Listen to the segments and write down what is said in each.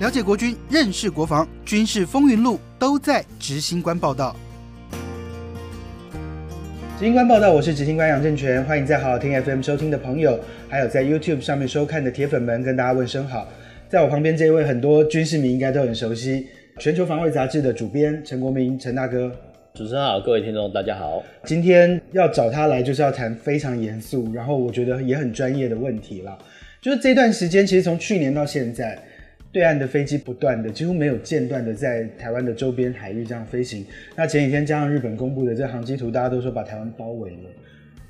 了解国军，认识国防，军事风云录都在执行官报道。执行官报道，我是执行官杨正全，欢迎在好好听 FM 收听的朋友，还有在 YouTube 上面收看的铁粉们，跟大家问声好。在我旁边这一位，很多军事迷应该都很熟悉，全球防卫杂志的主编陈国民，陈大哥。主持人好，各位听众大家好。今天要找他来，就是要谈非常严肃，然后我觉得也很专业的问题了。就是这段时间，其实从去年到现在，对岸的飞机不断的，几乎没有间断的在台湾的周边海域这样飞行。那前几天加上日本公布的这航机图，大家都说把台湾包围了。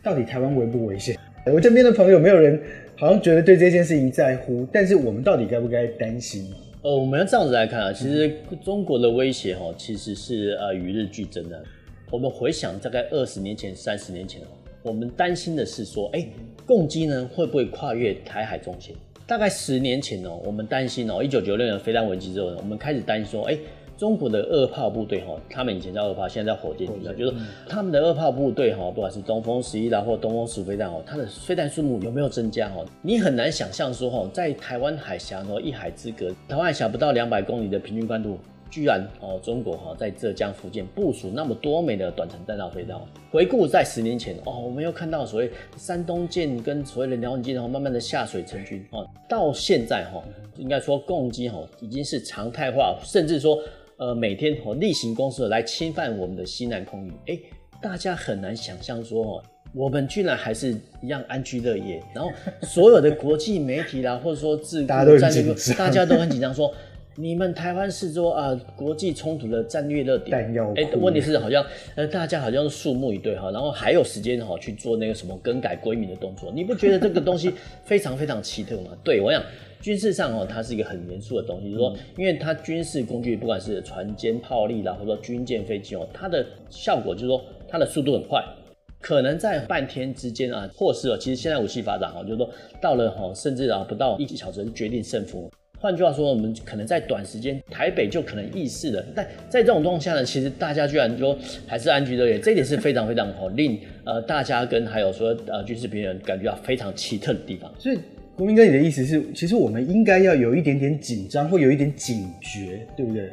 到底台湾危不危险？我身边的朋友没有人好像觉得对这件事情在乎，但是我们到底该不该担心？呃，我们要这样子来看啊，其实中国的威胁哈，其实是呃与日俱增的。我们回想大概二十年前、三十年前，我们担心的是说，哎，共机呢会不会跨越台海中线？大概十年前哦，我们担心哦，一九九六年飞弹危机之后，我们开始担心说，哎。中国的二炮部队哈，他们以前叫二炮，现在叫火箭军，就是他们的二炮部队哈，不管是东风十一啦或东风十飞弹哦，它的飞弹数目有没有增加哈？你很难想象说哈，在台湾海峡哦一海之隔，台湾海峡不到两百公里的平均宽度，居然哦中国哈在浙江、福建部署那么多枚的短程弹道飞弹。回顾在十年前哦，我们又看到所谓山东舰跟所谓的辽宁舰然后慢慢的下水成军哦，到现在哈，应该说共机哈已经是常态化，甚至说。呃，每天哦例行公事来侵犯我们的西南空域，哎，大家很难想象说哦，我们居然还是一样安居乐业。然后所有的国际媒体啦，或者说自大家都很紧张，大家都很紧张，说你们台湾是说啊国际冲突的战略热点。哎，问题是好像呃大家好像是拭目以对哈，然后还有时间哈去做那个什么更改规名的动作，你不觉得这个东西非常非常奇特吗？对我想。军事上哦，它是一个很严肃的东西，就是说，因为它军事工具，不管是船坚炮利啦，或者说军舰飞机哦，它的效果就是说，它的速度很快，可能在半天之间啊，或是哦，其实现在武器发展哦，就是说到了哈，甚至啊不到一小时就决定胜负。换句话说，我们可能在短时间台北就可能易事了。但在这种状况下呢，其实大家居然说还是安居乐业，这一点是非常非常好，令呃大家跟还有说呃军事评论感觉到非常奇特的地方。所以。国民哥，你的意思是，其实我们应该要有一点点紧张，或有一点警觉，对不对？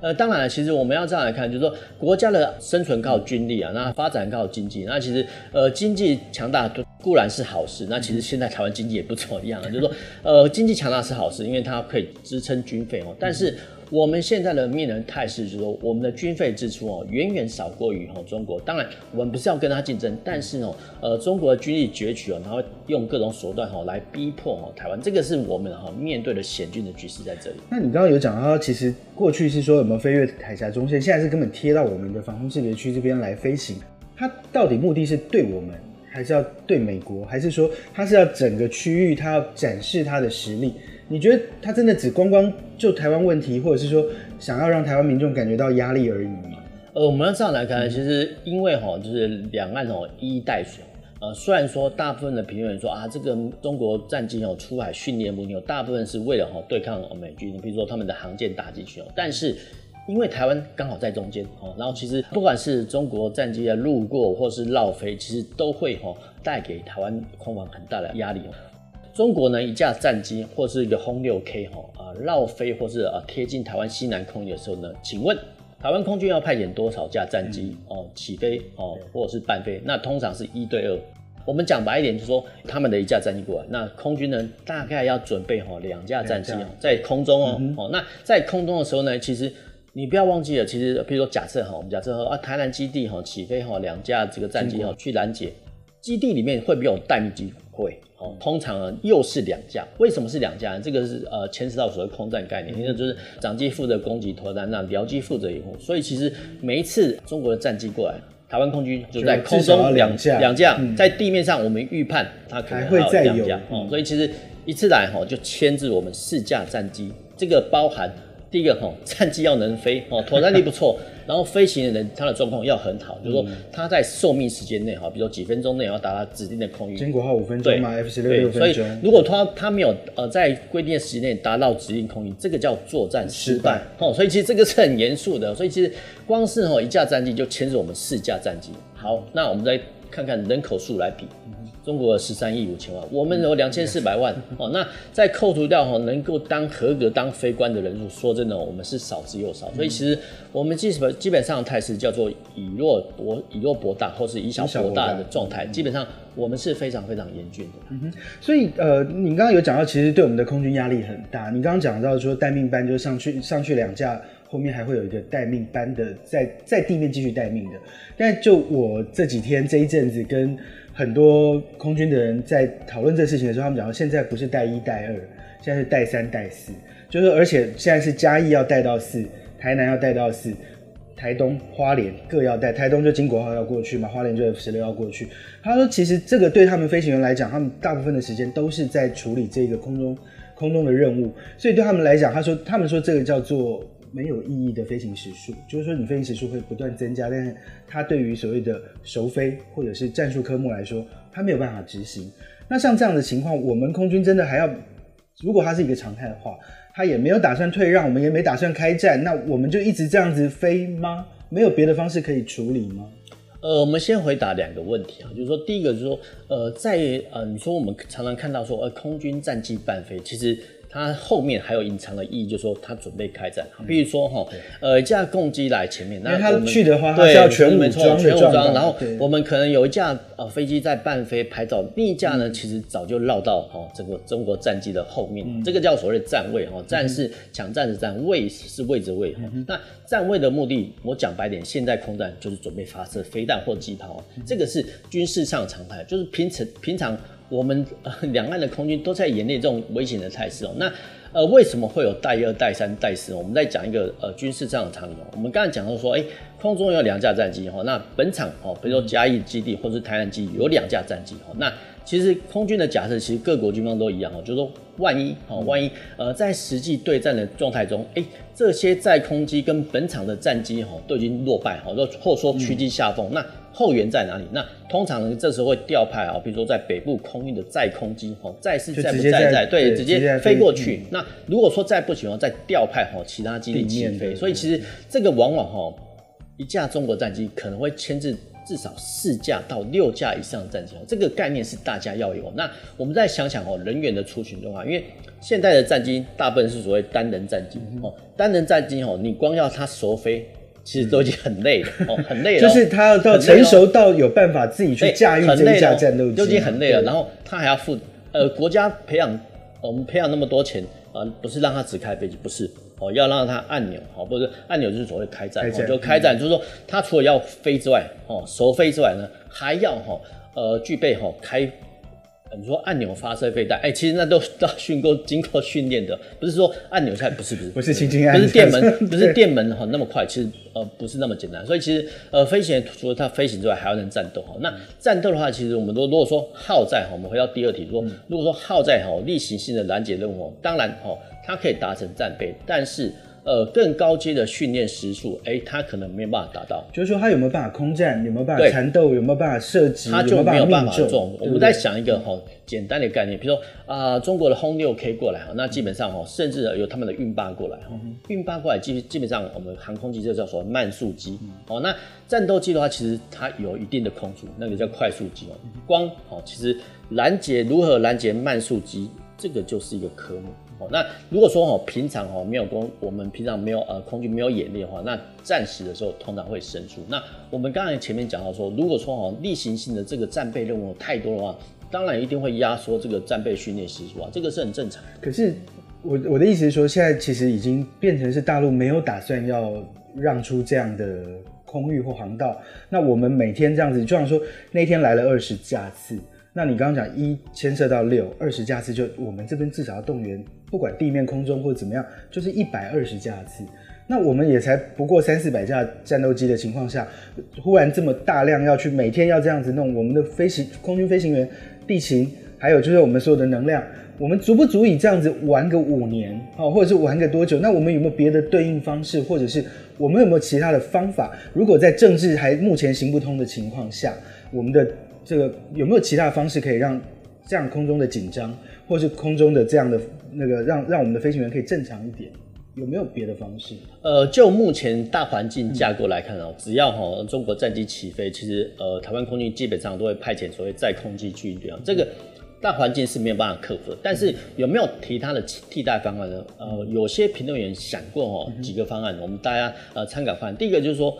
呃，当然了，其实我们要这样来看，就是说国家的生存靠军力啊，那发展靠经济。那其实呃，经济强大固然是好事。那其实现在台湾经济也不怎么样，就是说呃，经济强大是好事，因为它可以支撑军费哦。但是我们现在的面临态势就是说，我们的军费支出哦，远远少过于哦中国。当然，我们不是要跟他竞争，但是呢，呃，中国的军力攫取哦，然后用各种手段哦来逼迫哦台湾，这个是我们哈面对的险峻的局势在这里。那你刚刚有讲到，其实过去是说有没有飞越海峡中线，现在是根本贴到我们的防空识别区这边来飞行。它到底目的是对我们，还是要对美国，还是说它是要整个区域，它要展示它的实力？你觉得他真的只光光就台湾问题，或者是说想要让台湾民众感觉到压力而已吗？呃，我们要这样来看，其实因为哈，就是两岸哦一衣带水。呃，虽然说大部分的评论说啊，这个中国战机哦出海训练目的，大部分是为了哈对抗美军，比如说他们的航舰打击群。但是因为台湾刚好在中间哦，然后其实不管是中国战机的路过或是绕飞，其实都会哈带给台湾空防很大的压力哦。中国呢，一架战机或是一个轰六 K 哈啊绕飞或是啊贴近台湾西南空域的时候呢，请问台湾空军要派遣多少架战机哦起飞哦或者是伴飞？那通常是一对二。我们讲白一点，就是说他们的一架战机过来，那空军呢大概要准备哈两架战机哦在空中哦哦。那在空中的时候呢，其实你不要忘记了，其实比如说假设哈，我们假设啊台南基地哈起飞哈两架这个战机哈去拦截，基地里面会不会有待命机？会。通常呢又是两架，为什么是两架？这个是呃牵涉到所谓空战概念，因为就是长机负责攻击脱单，那僚机负责掩护。所以其实每一次中国的战机过来，台湾空军就在空中两架，两架在地面上，我们预判它可能会再有两架。哦，所以其实一次来哈就牵制我们四架战机，这个包含。第一个哈，战机要能飞哦，妥善力不错，然后飞行的人他的状况要很好，就是说他在寿命时间内哈，比如说几分钟内要达到指定的空域。坚果号五分钟嘛，F 十六六分钟。所以如果他他没有呃在规定的时间内达到指定空域，这个叫作战失败哦。所以其实这个是很严肃的。所以其实光是哈一架战机就牵制我们四架战机。好，那我们再看看人口数来比，中国十三亿五千万，我们有两千四百万哦。那再扣除掉哈，能够当合格当非官的人数，说真的，我们是少之又少。所以其实我们基本基本上态势叫做以弱博以弱博大，或是以小博大的状态，基本上我们是非常非常严峻的。嗯哼，所以呃，你刚刚有讲到，其实对我们的空军压力很大。你刚刚讲到说待命班就上去上去两架。后面还会有一个待命班的，在在地面继续待命的。但就我这几天这一阵子跟很多空军的人在讨论这事情的时候，他们讲现在不是带一带二，现在是带三带四，就是而且现在是嘉义要带到四，台南要带到四，台东、花莲各要带。台东就金国号要过去嘛，花莲就 F 十六要过去。他说，其实这个对他们飞行员来讲，他们大部分的时间都是在处理这个空中空中的任务，所以对他们来讲，他说他们说这个叫做。没有意义的飞行时数，就是说你飞行时数会不断增加，但是它对于所谓的熟飞或者是战术科目来说，它没有办法执行。那像这样的情况，我们空军真的还要，如果它是一个常态的话，它也没有打算退让，我们也没打算开战，那我们就一直这样子飞吗？没有别的方式可以处理吗？呃，我们先回答两个问题啊，就是说第一个就是说，呃，在呃，你说我们常常看到说，呃，空军战机伴飞，其实。它后面还有隐藏的意义，就是说它准备开战。比如说哈，呃，一架攻击来前面，那他去的话，他是要全武装全武装。然后我们可能有一架呃飞机在半飞拍照，另一架呢其实早就绕到哈这个中国战机的后面。这个叫所谓的站位哈，战是抢占的站，位是位置位哈。那站位的目的，我讲白点，现在空战就是准备发射飞弹或机炮，这个是军事上常态，就是平常平常。我们两岸的空军都在演练这种危险的态势哦。那呃，为什么会有带二、带三、带四？我们再讲一个呃军事上的场景。我们刚才讲到说，哎，空中有两架战机哈。那本场哦，比如说嘉义基地或是台南基地有两架战机哈。那其实空军的假设，其实各国军方都一样哦，就是说万一哦，万一呃在实际对战的状态中，哎，这些在空机跟本场的战机哈都已经落败哈，或说屈居下风，那后援在哪里？那通常这时候会调派啊，比如说在北部空运的载空机哈，再是再不再在对，直接飞过去。那如果说再不行哦，再调派哦其他基地起飞。所以其实这个往往哦一架中国战机可能会牵制。至少四架到六架以上的战机哦，这个概念是大家要有。那我们再想想哦，人员的出勤状况，因为现在的战机大部分是所谓单人战机哦，单人战机哦，你光要它熟飞，其实都已经很累了哦，很累了。就是他要到成熟到有办法自己去驾驭这架战斗机，就已经很累了。然后他还要付呃国家培养，我们培养那么多钱啊，不是让他只开飞机，不是。哦，要让他按钮，哦，不是按钮就是所谓开战，就开战，就是说他除了要飞之外，哦，熟飞之外呢，还要哈，呃，具备哈开。你说按钮发射飞弹，哎，其实那都都训过经过训练的，不是说按钮才不是不是不是轻轻按，不是电门 不是电门哈那么快，其实呃不是那么简单，所以其实呃飞行员除了它飞行之外，还要能战斗哈。那战斗的话，其实我们都如果说耗在哈，我们回到第二题说，如果说耗在哈例行性的拦截任务，当然哦它可以达成战备，但是。呃，更高阶的训练时速，哎，他可能没有办法达到。就是说，他有没有办法空战？有没有办法缠斗？有没有办法射击？他就没有办法中。我们在想一个哈简单的概念，比如说啊，中国的轰六 K 过来哈，那基本上哈，甚至有他们的运八过来哈，运八过来基基本上我们航空机就叫做慢速机哦。那战斗机的话，其实它有一定的空速，那个叫快速机哦。光哦，其实拦截如何拦截慢速机，这个就是一个科目。哦，那如果说哦，平常哦没有空，我们平常没有呃空军没有演练的话，那战时的时候通常会生疏。那我们刚才前面讲到说，如果说哦例行性的这个战备任务太多的话，当然一定会压缩这个战备训练时数啊，这个是很正常。可是我我的意思是说，现在其实已经变成是大陆没有打算要让出这样的空域或航道，那我们每天这样子，就像说那天来了二十架次。那你刚刚讲一牵涉到六二十架次，就我们这边至少要动员，不管地面、空中或者怎么样，就是一百二十架次。那我们也才不过三四百架战斗机的情况下，忽然这么大量要去每天要这样子弄，我们的飞行空军飞行员、地勤，还有就是我们所有的能量，我们足不足以这样子玩个五年哦，或者是玩个多久？那我们有没有别的对应方式，或者是我们有没有其他的方法？如果在政治还目前行不通的情况下，我们的。这个有没有其他方式可以让这样空中的紧张，或是空中的这样的那个让让我们的飞行员可以正常一点？有没有别的方式？呃，就目前大环境架构来看哦，只要哈中国战机起飞，其实呃台湾空军基本上都会派遣所谓在空机去运这个大环境是没有办法克服的。但是有没有其他的替代方案呢？呃，有些评论员想过哦几个方案，我们大家呃参考方案。第一个就是说，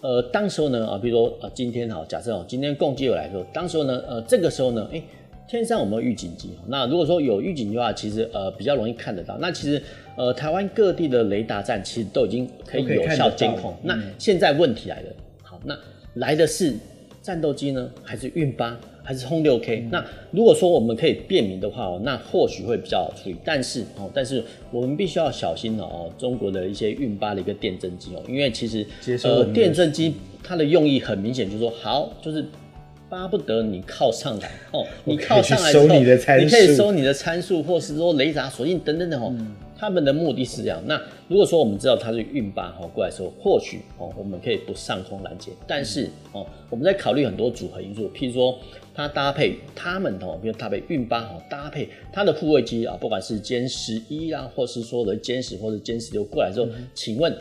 呃，当时候呢啊，比如说啊今天哈，假设哦今天共机有来说，当时候呢呃这个时候呢，哎。天上有没有预警机？那如果说有预警的话，其实呃比较容易看得到。那其实呃台湾各地的雷达站其实都已经可以有效监控。那现在问题来了，好，那来的是战斗机呢，还是运八，还是轰六 K？那如果说我们可以辨明的话哦，那或许会比较好处理。但是哦，但是我们必须要小心哦，中国的一些运八的一个电侦机哦，因为其实呃电侦机它的用意很明显，就是说好就是。巴不得你靠上来哦，你靠上来之后，你可以收你的参数，或是说雷达锁定等等等哦。他们的目的是这样。那如果说我们知道它是运八哦过来时候，或许哦我们可以不上空拦截。但是哦，我们在考虑很多组合因素，譬如说它搭配他们哦，比如搭配运八哦，搭配它的护卫机啊，不管是歼十一啊，或是说的歼十或者歼十六过来之后，请问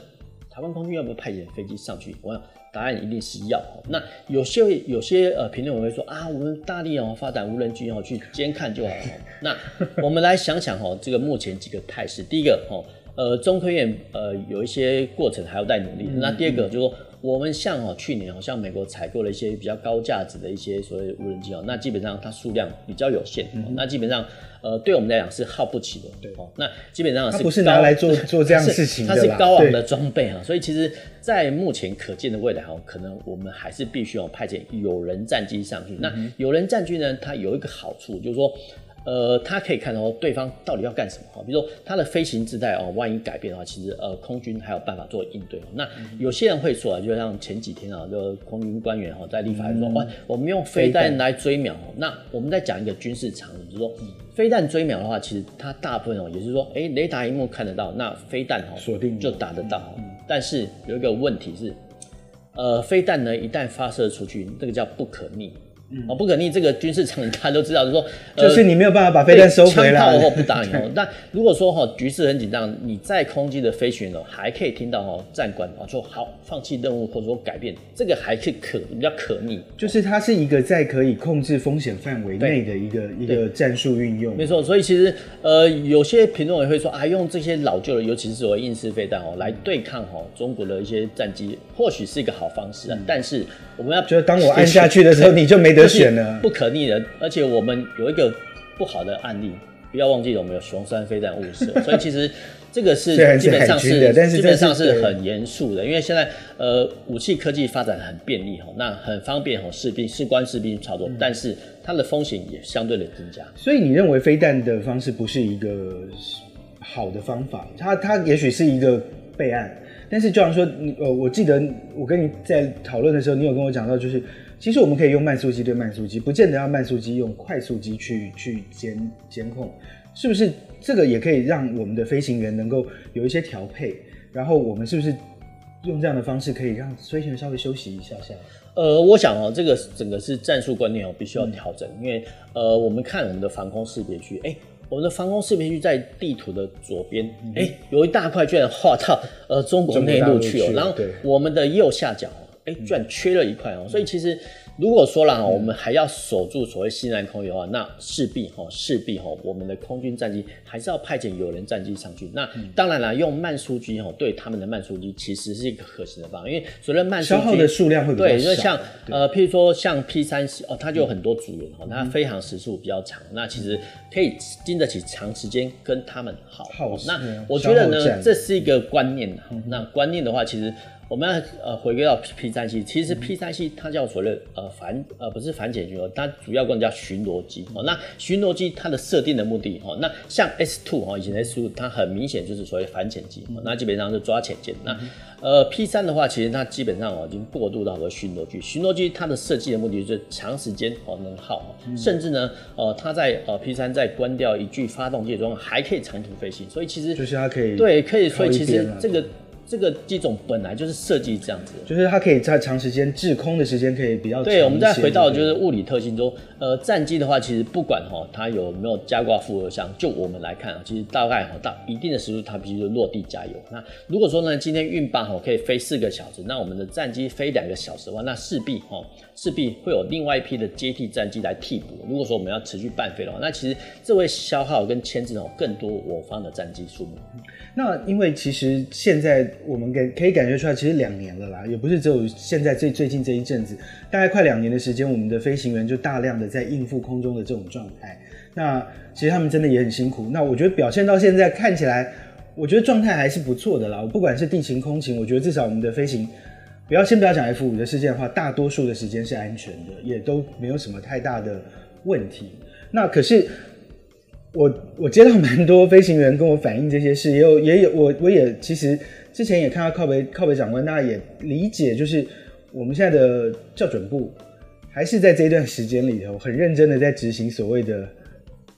台湾空军要不要派遣飞机上去？我想。答案一定是要。那有些有些呃评论我会说啊，我们大力哦发展无人机哦去监看就好。那我们来想想哦，这个目前几个态势，第一个哦，呃中科院呃有一些过程还要再努力。那第二个就是说。我们像哦，去年好像美国采购了一些比较高价值的一些所谓无人机哦，那基本上它数量比较有限，那基本上呃对我们来讲是耗不起的，对。哦，那基本上是不是拿来做做这样事情的，它是高昂的装备啊，所以其实，在目前可见的未来哦，可能我们还是必须要派遣有人战机上去。那有人战机呢，它有一个好处就是说。呃，他可以看到对方到底要干什么哈，比如说他的飞行姿态哦，万一改变的话，其实呃空军还有办法做应对。那有些人会说啊，就像前几天啊，就空军官员哈在立法院说，哇，我们用飞弹来追秒。那我们再讲一个军事常识，就是说飞弹追秒的话，其实它大部分哦，也是说，哎，雷达荧幕看得到，那飞弹哦锁定就打得到。但是有一个问题是，呃，飞弹呢一旦发射出去，这个叫不可逆。哦，不可逆，这个军事常理大家都知道，就是说，就是你没有办法把飞弹收回来。枪炮或不打你哦。但如果说哈局势很紧张，你在空机的飞行员哦，还可以听到哈战官啊说好放弃任务或者说改变，这个还是可比较可逆。就是它是一个在可以控制风险范围内的一个一个战术运用。没错，所以其实呃有些评论也会说啊，用这些老旧的，尤其是所谓硬式飞弹哦，来对抗哈中国的一些战机，或许是一个好方式啊。但是我们要觉得当我按下去的时候，你就没。得选了，不可逆的，而且我们有一个不好的案例，不要忘记我们有熊山飞弹误射，所以其实这个是基本上是基本上是很严肃的，因为现在呃武器科技发展很便利哈，那很方便哈士兵士官士兵操作，但是它的风险也相对的增加。所以你认为飞弹的方式不是一个好的方法？它它也许是一个备案，但是就像说你呃，我记得我跟你在讨论的时候，你有跟我讲到就是。其实我们可以用慢速机对慢速机，不见得要慢速机用快速机去去监监控，是不是？这个也可以让我们的飞行员能够有一些调配，然后我们是不是用这样的方式可以让飞行员稍微休息一下下？呃，我想哦，这个整个是战术观念哦，必须要调整，因为呃，我们看我们的防空识别区，哎，我们的防空识别区在地图的左边，哎，有一大块居然画到呃中国内陆去哦，然后我们的右下角。哎，居然缺了一块哦，所以其实如果说了我们还要守住所谓西南空域的话，那势必哈势必哈我们的空军战机还是要派遣有人战机上去。那当然了，用慢速机哈对他们的慢速机其实是一个可行的方案，因为所谓慢速消耗的数量会比较对，因为像呃譬如说像 P 三十哦，它就有很多组员哈，它飞行时速比较长，那其实可以经得起长时间跟他们耗。那我觉得呢，这是一个观念那观念的话，其实。我们要呃回归到 P 三 C，其实 P 三 C 它叫所谓的呃反呃不是反潜巡逻，它主要功能叫巡逻机哦。那巡逻机它的设定的目的哦，那像 S two 哦，以前 S two 它很明显就是所谓反潜机，那基本上是抓潜舰。那呃 P 三的话，其实它基本上哦已经过渡到了巡逻机。巡逻机它的设计的目的就是长时间哦能耗，甚至呢呃它在呃 P 三在关掉一具发动机中还可以长途飞行，所以其实就是它可以对可以，所以其实这个。这个机种本来就是设计这样子的。就是它可以在长时间滞空的时间可以比较长对，我们再回到就是物理特性中，呃，战机的话，其实不管哈、它有没有加挂复合箱，就我们来看啊，其实大概哈、到一定的时速，它必须就落地加油。那如果说呢，今天运霸哈、可以飞四个小时，那我们的战机飞两个小时的话，那势必哈、势必会有另外一批的接替战机来替补。如果说我们要持续半飞的话，那其实这会消耗跟牵制哦更多我方的战机数目。那因为其实现在我们感可以感觉出来，其实两年了啦，也不是只有现在最最近这一阵子，大概快两年的时间，我们的飞行员就大量的在应付空中的这种状态。那其实他们真的也很辛苦。那我觉得表现到现在看起来，我觉得状态还是不错的啦。不管是地勤、空勤，我觉得至少我们的飞行，不要先不要讲 F 五的事件的话，大多数的时间是安全的，也都没有什么太大的问题。那可是我我接到蛮多飞行员跟我反映这些事，也有也有我我也其实之前也看到靠北靠北长官，大家也理解，就是我们现在的校准部还是在这段时间里头很认真的在执行所谓的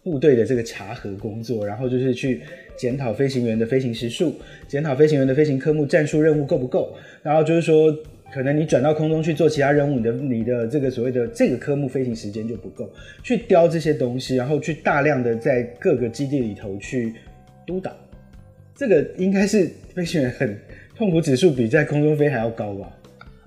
部队的这个查核工作，然后就是去检讨飞行员的飞行时数，检讨飞行员的飞行科目战术任务够不够，然后就是说，可能你转到空中去做其他任务，你的你的这个所谓的这个科目飞行时间就不够，去雕这些东西，然后去大量的在各个基地里头去督导，这个应该是飞行员很痛苦指数比在空中飞还要高吧？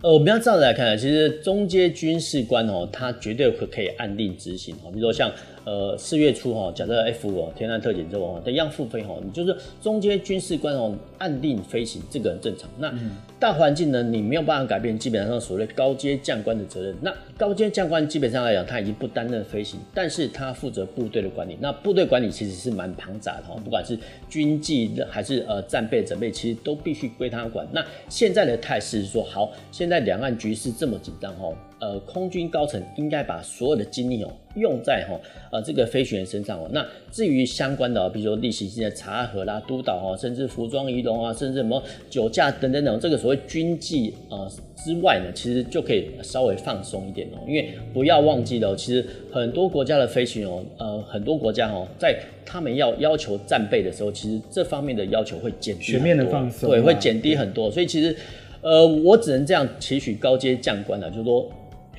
呃，我们要这样子来看，其实中阶军事官哦，他绝对可可以按定执行哦。比如说像呃四月初哈、假设 F 五哦天籁特检之后哦的样复飞哈，你就是中阶军事官哦按定飞行，这个很正常。那大环境呢，你没有办法改变，基本上所谓高阶将官的责任。那高阶将官基本上来讲，他已经不担任飞行，但是他负责部队的管理。那部队管理其实是蛮庞杂的哈，不管是军纪还是呃战备准备，其实都必须归他管。那现在的态势是说，好，现在两岸局势这么紧张哈，呃，空军高层应该把所有的精力哦用在哈呃这个飞行员身上哦。那至于相关的哦，比如说例行性的查核啦、督导哦，甚至服装仪容啊，甚至什么酒驾等等等，这个所谓军纪啊、呃之外呢，其实就可以稍微放松一点哦。因为不要忘记了哦，其实很多国家的飞行员哦，呃，很多国家哦，在他们要要求战备的时候，其实这方面的要求会减低全面的放松对，啊会减低很多。所以其实，呃，我只能这样期许高阶将官啊，就是说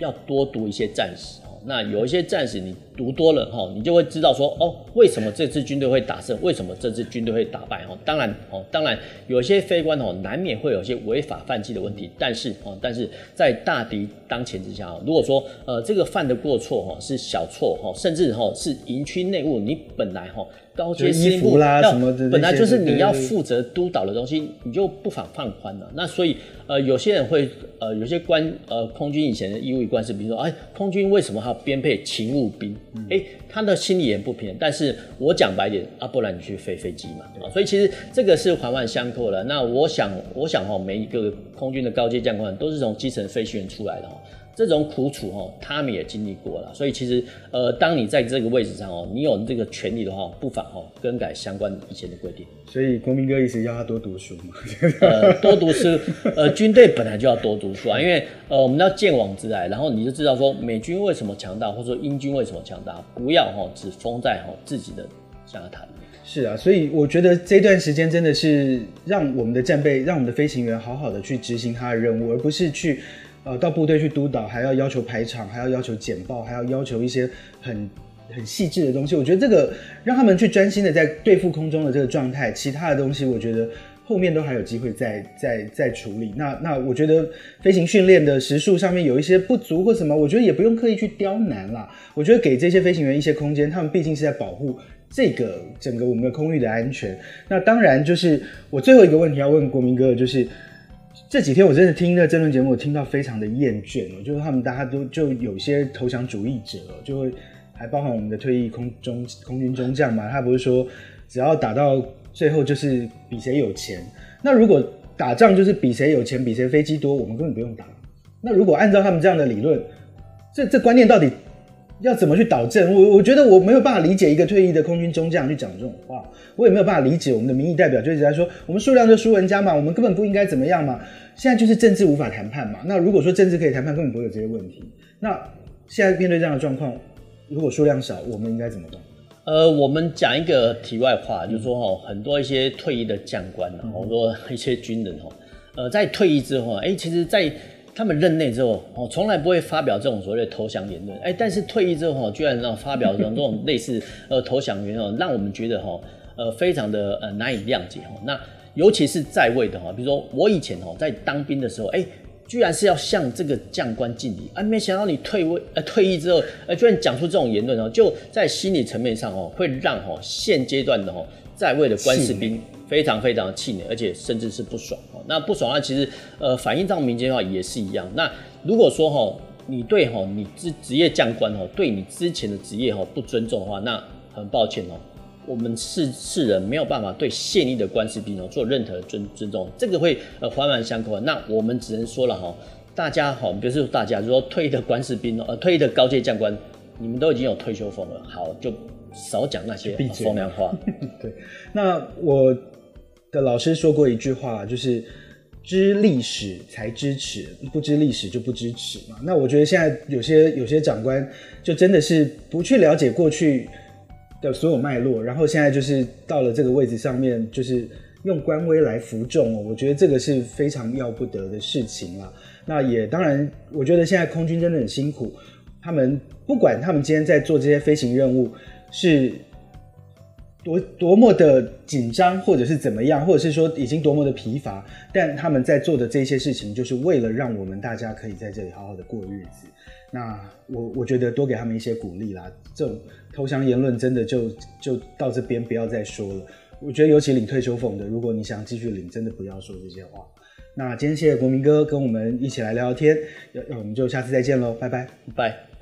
要多读一些战史哦。那有一些战史你读多了哈，你就会知道说哦，为什么这支军队会打胜，为什么这支军队会打败哦。当然哦，当然有些非官哦，难免会有些违法犯纪的问题，但是哦，但是在大敌当前之下哦，如果说呃这个犯的过错哈是小错哈，甚至哈是营区内务，你本来哈高阶就司令部啦什么的本来就是你要负责督导的东西，你就不妨放宽了。那所以呃，有些人会呃，有些官呃，空军以前的义务役官是，比如说，哎，空军为什么还要编配勤务兵？哎、他的心理也不平衡。但是我讲白点啊，不然你去飞飞机嘛，啊，所以其实这个是环环相扣的。那我想，我想哈、每一个空军的高阶将官都是从基层飞行员出来的哈、这种苦楚哦，他们也经历过了，所以其实呃，当你在这个位置上哦，你有这个权利的话，不妨哦更改相关以前的规定。所以国民哥一直要他多读书嘛？呃，多读书，呃，军队本来就要多读书啊，因为呃，我们要见往知来，然后你就知道说美军为什么强大，或者说英军为什么强大，不要哈、只封在哈、自己的家坛。是啊，所以我觉得这段时间真的是让我们的战备，让我们的飞行员好好的去执行他的任务，而不是去呃到部队去督导，还要要求排场，还要要求简报，还要要求一些很很细致的东西。我觉得这个让他们去专心的在对付空中的这个状态，其他的东西我觉得。后面都还有机会再再再处理。那那我觉得飞行训练的时数上面有一些不足或什么，我觉得也不用刻意去刁难啦。我觉得给这些飞行员一些空间，他们毕竟是在保护这个整个我们的空域的安全。那当然就是我最后一个问题要问国民哥的，就是这几天我真的听那争论节目，我听到非常的厌倦哦，就是他们大家都就有些投降主义者，就会还包含我们的退役空中空军中将嘛，他不是说只要打到最后就是比谁有钱。那如果打仗就是比谁有钱，比谁飞机多，我们根本不用打。那如果按照他们这样的理论，这这观念到底要怎么去导正？我我觉得我没有办法理解一个退役的空军中将去讲这种话，我也没有办法理解我们的民意代表就一直在说我们数量就输人家嘛，我们根本不应该怎么样嘛。现在就是政治无法谈判嘛。那如果说政治可以谈判，根本不会有这些问题。那现在面对这样的状况，如果数量少，我们应该怎么办？呃，我们讲一个题外话，就是说哈，很多一些退役的将官啊，很多一些军人哈，呃，在退役之后，哎，其实，在他们任内之后，哦，从来不会发表这种所谓的投降言论，哎，但是退役之后，居然让发表这种这种类似呃投降言论，让我们觉得哈，呃，非常的呃难以谅解哈。那尤其是在位的哈，比如说我以前哈在当兵的时候，哎。居然是要向这个将官敬礼啊！没想到你退位呃退役之后，呃居然讲出这种言论哦，就在心理层面上哦，会让哦现阶段的哦在位的官士兵非常非常的气馁，而且甚至是不爽哦。那不爽啊，其实呃反映到民间的话也是一样。那如果说哈你对哈你职职业将官哦对你之前的职业哈不尊重的话，那很抱歉哦。我们世世人没有办法对现役的官士兵哦做任何尊尊重，这个会呃环环相扣。那我们只能说了哈，大家好，比如说大家，如说退役的官士兵哦，呃，退役的高阶将官，你们都已经有退休风了，好，就少讲那些 风凉话。对，那我的老师说过一句话，就是知历史才知耻，不知历史就不知耻嘛。那我觉得现在有些有些长官就真的是不去了解过去。的所有脉络，然后现在就是到了这个位置上面，就是用官威来服众哦，我觉得这个是非常要不得的事情了。那也当然，我觉得现在空军真的很辛苦，他们不管他们今天在做这些飞行任务是多多么的紧张，或者是怎么样，或者是说已经多么的疲乏，但他们在做的这些事情，就是为了让我们大家可以在这里好好的过日子。那我我觉得多给他们一些鼓励啦。这种投降言论真的就就到这边不要再说了。我觉得尤其领退休俸的，如果你想继续领，真的不要说这些话。那今天谢谢国民哥跟我们一起来聊聊天，要我们就下次再见喽，拜拜拜。